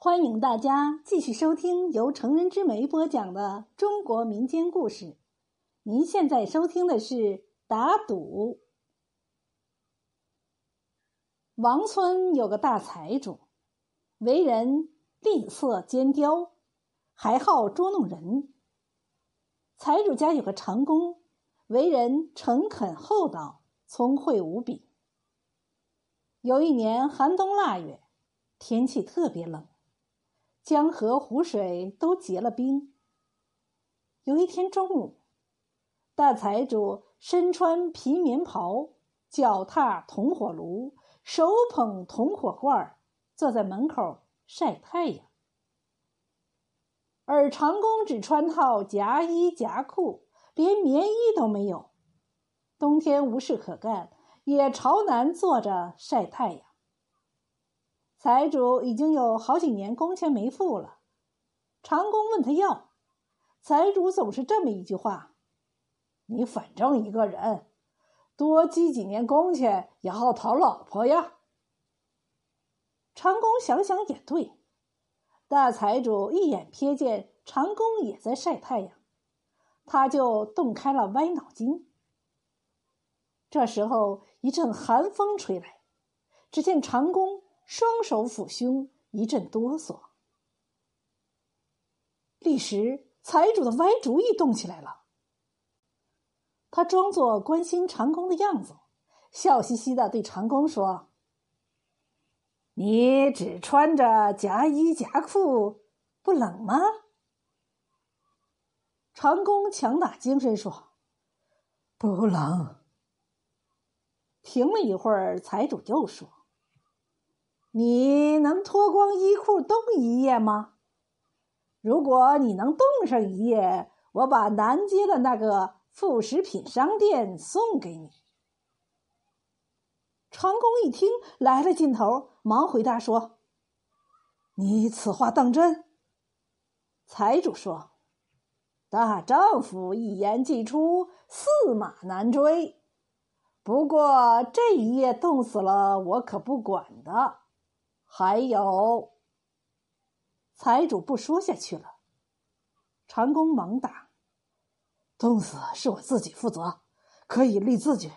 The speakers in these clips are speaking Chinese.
欢迎大家继续收听由成人之美播讲的中国民间故事。您现在收听的是打赌。王村有个大财主，为人吝啬奸刁，还好捉弄人。财主家有个长工，为人诚恳厚道，聪慧无比。有一年寒冬腊月，天气特别冷，江河湖水都结了冰。有一天中午，大财主身穿皮棉袍，脚踏铜火炉，手捧铜火罐，坐在门口晒太阳。而长工只穿套夹衣夹裤，连棉衣都没有。冬天无事可干，也朝南坐着晒太阳。财主已经有好几年工钱没付了，长工问他要，财主总是这么一句话：“你反正一个人，多积几年工钱也好讨老婆呀。”长工想想也对。大财主一眼瞥见长工也在晒太阳，他就动开了歪脑筋。这时候一阵寒风吹来，只见长工双手抚胸，一阵哆嗦。立时，财主的歪主意动起来了。他装作关心长工的样子，笑嘻嘻的对长工说。你只穿着夹衣夹裤，不冷吗？长工强打精神说：“不冷。”停了一会儿，财主又说：“你能脱光衣裤冻一夜吗？如果你能冻上一夜，我把南街的那个副食品商店送给你。”长工一听来了劲头，忙回答说：“你此话当真？”财主说：“大丈夫一言既出，驷马难追。不过这一夜冻死了，我可不管的。还有。”财主不说下去了。长工忙答：“冻死是我自己负责，可以立字据。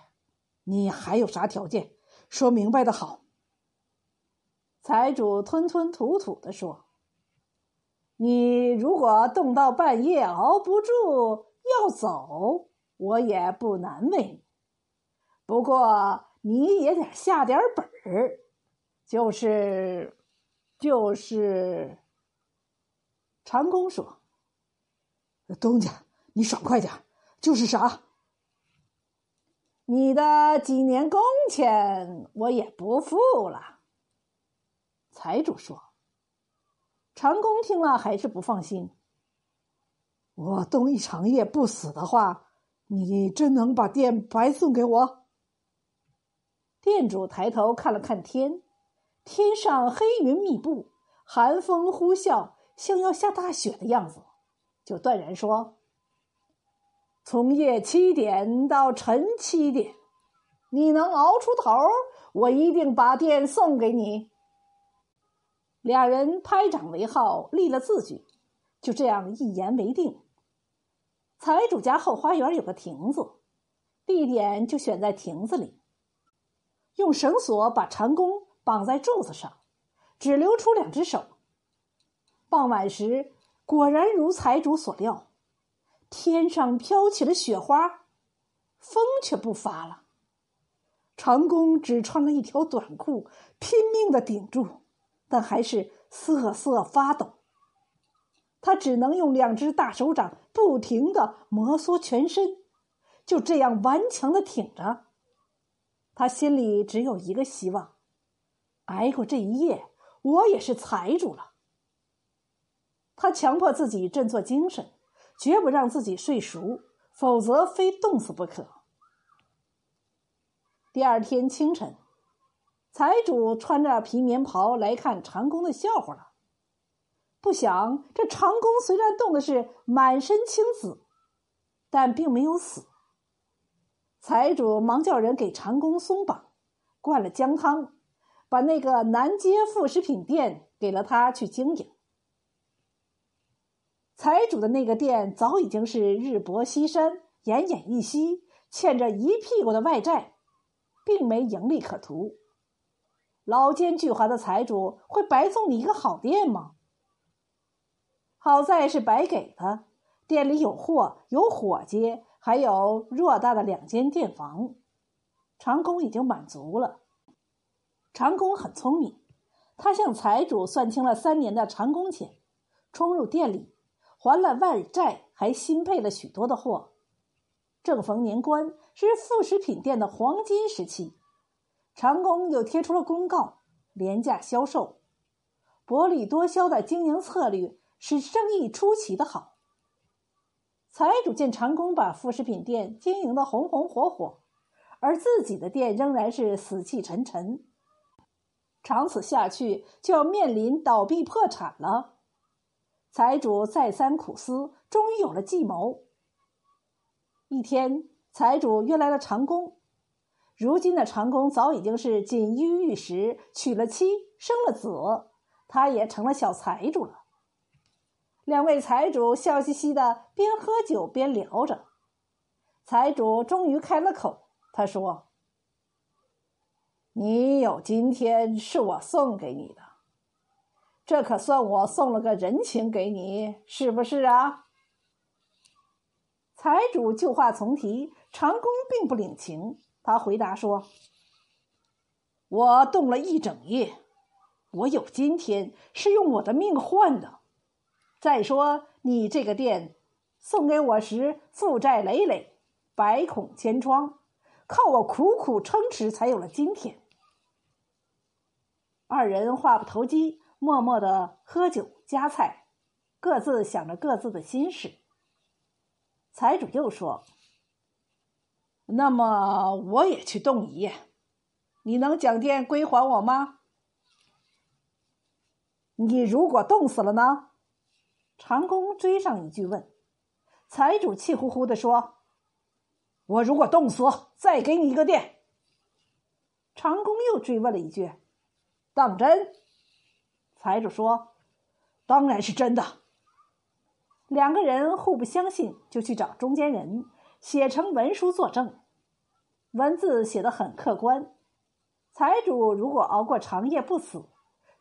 你还有啥条件？”说明白的好。财主吞吞吐吐的说：“你如果冻到半夜熬不住要走，我也不难为你。不过你也得下点本儿，就是，就是。”长工说：“东家，你爽快点，就是啥？”你的几年工钱我也不付了。财主说：“长工听了还是不放心。我冻一长夜不死的话，你真能把店白送给我？”店主抬头看了看天，天上黑云密布，寒风呼啸，像要下大雪的样子，就断然说。从夜七点到晨七点，你能熬出头，我一定把店送给你。俩人拍掌为号，立了字据，就这样一言为定。财主家后花园有个亭子，地点就选在亭子里，用绳索把长弓绑在柱子上，只留出两只手。傍晚时，果然如财主所料。天上飘起了雪花，风却不发了。长工只穿了一条短裤，拼命的顶住，但还是瑟瑟发抖。他只能用两只大手掌不停的摩挲全身，就这样顽强的挺着。他心里只有一个希望：挨过这一夜，我也是财主了。他强迫自己振作精神。绝不让自己睡熟，否则非冻死不可。第二天清晨，财主穿着皮棉袍来看长工的笑话了。不想这长工虽然冻的是满身青紫，但并没有死。财主忙叫人给长工松绑，灌了姜汤，把那个南街副食品店给了他去经营。财主的那个店早已经是日薄西山、奄奄一息，欠着一屁股的外债，并没盈利可图。老奸巨猾的财主会白送你一个好店吗？好在是白给的，店里有货，有伙计，还有偌大的两间店房，长工已经满足了。长工很聪明，他向财主算清了三年的长工钱，冲入店里。还了外债，还新配了许多的货。正逢年关，是副食品店的黄金时期。长工又贴出了公告，廉价销售，薄利多销的经营策略使生意出奇的好。财主见长工把副食品店经营的红红火火，而自己的店仍然是死气沉沉，长此下去就要面临倒闭破产了。财主再三苦思，终于有了计谋。一天，财主约来了长工。如今的长工早已经是锦衣玉食，娶了妻，生了子，他也成了小财主了。两位财主笑嘻嘻的，边喝酒边聊着。财主终于开了口，他说：“你有今天，是我送给你的。”这可算我送了个人情给你，是不是啊？财主旧话重提，长工并不领情。他回答说：“我动了一整夜，我有今天是用我的命换的。再说你这个店送给我时，负债累累，百孔千疮，靠我苦苦撑持，才有了今天。”二人话不投机。默默的喝酒夹菜，各自想着各自的心事。财主又说：“那么我也去动一夜，你能将店归还我吗？”你如果冻死了呢？长工追上一句问。财主气呼呼的说：“我如果冻死，再给你一个店。”长工又追问了一句：“当真？”财主说：“当然是真的。”两个人互不相信，就去找中间人写成文书作证。文字写的很客观。财主如果熬过长夜不死，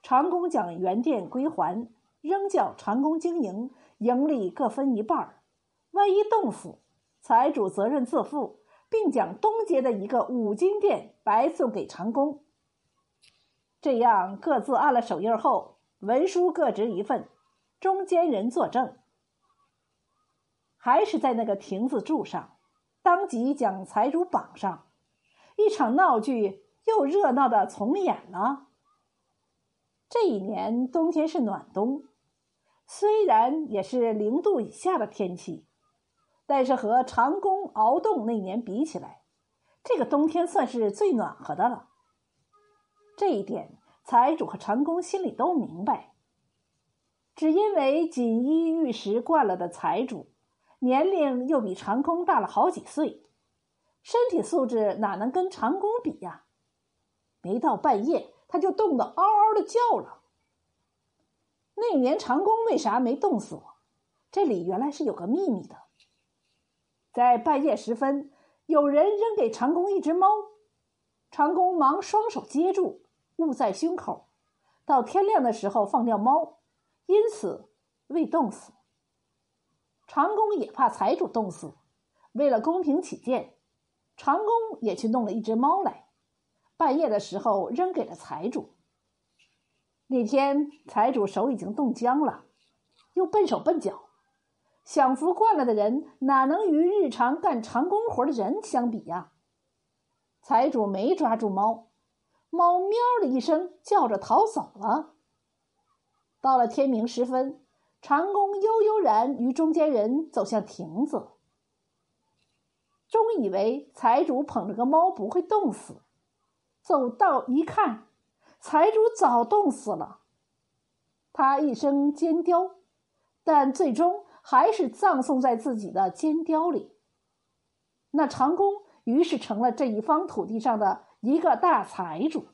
长工将原店归还，仍叫长工经营，盈利各分一半儿。万一冻死，财主责任自负，并将东街的一个五金店白送给长工。这样各自按了手印后，文书各执一份，中间人作证，还是在那个亭子柱上，当即将财主绑上，一场闹剧又热闹的重演了。这一年冬天是暖冬，虽然也是零度以下的天气，但是和长工熬冻那年比起来，这个冬天算是最暖和的了。这一点，财主和长工心里都明白。只因为锦衣玉食惯了的财主，年龄又比长工大了好几岁，身体素质哪能跟长工比呀？没到半夜，他就冻得嗷嗷的叫了。那年长工为啥没冻死我？这里原来是有个秘密的。在半夜时分，有人扔给长工一只猫，长工忙双手接住。捂在胸口，到天亮的时候放掉猫，因此未冻死。长工也怕财主冻死，为了公平起见，长工也去弄了一只猫来，半夜的时候扔给了财主。那天财主手已经冻僵了，又笨手笨脚，享福惯了的人哪能与日常干长工活的人相比呀？财主没抓住猫。猫喵的一声叫着逃走了。到了天明时分，长工悠悠然与中间人走向亭子，终以为财主捧着个猫不会冻死，走到一看，财主早冻死了。他一生尖雕，但最终还是葬送在自己的尖雕里。那长工于是成了这一方土地上的。一个大财主。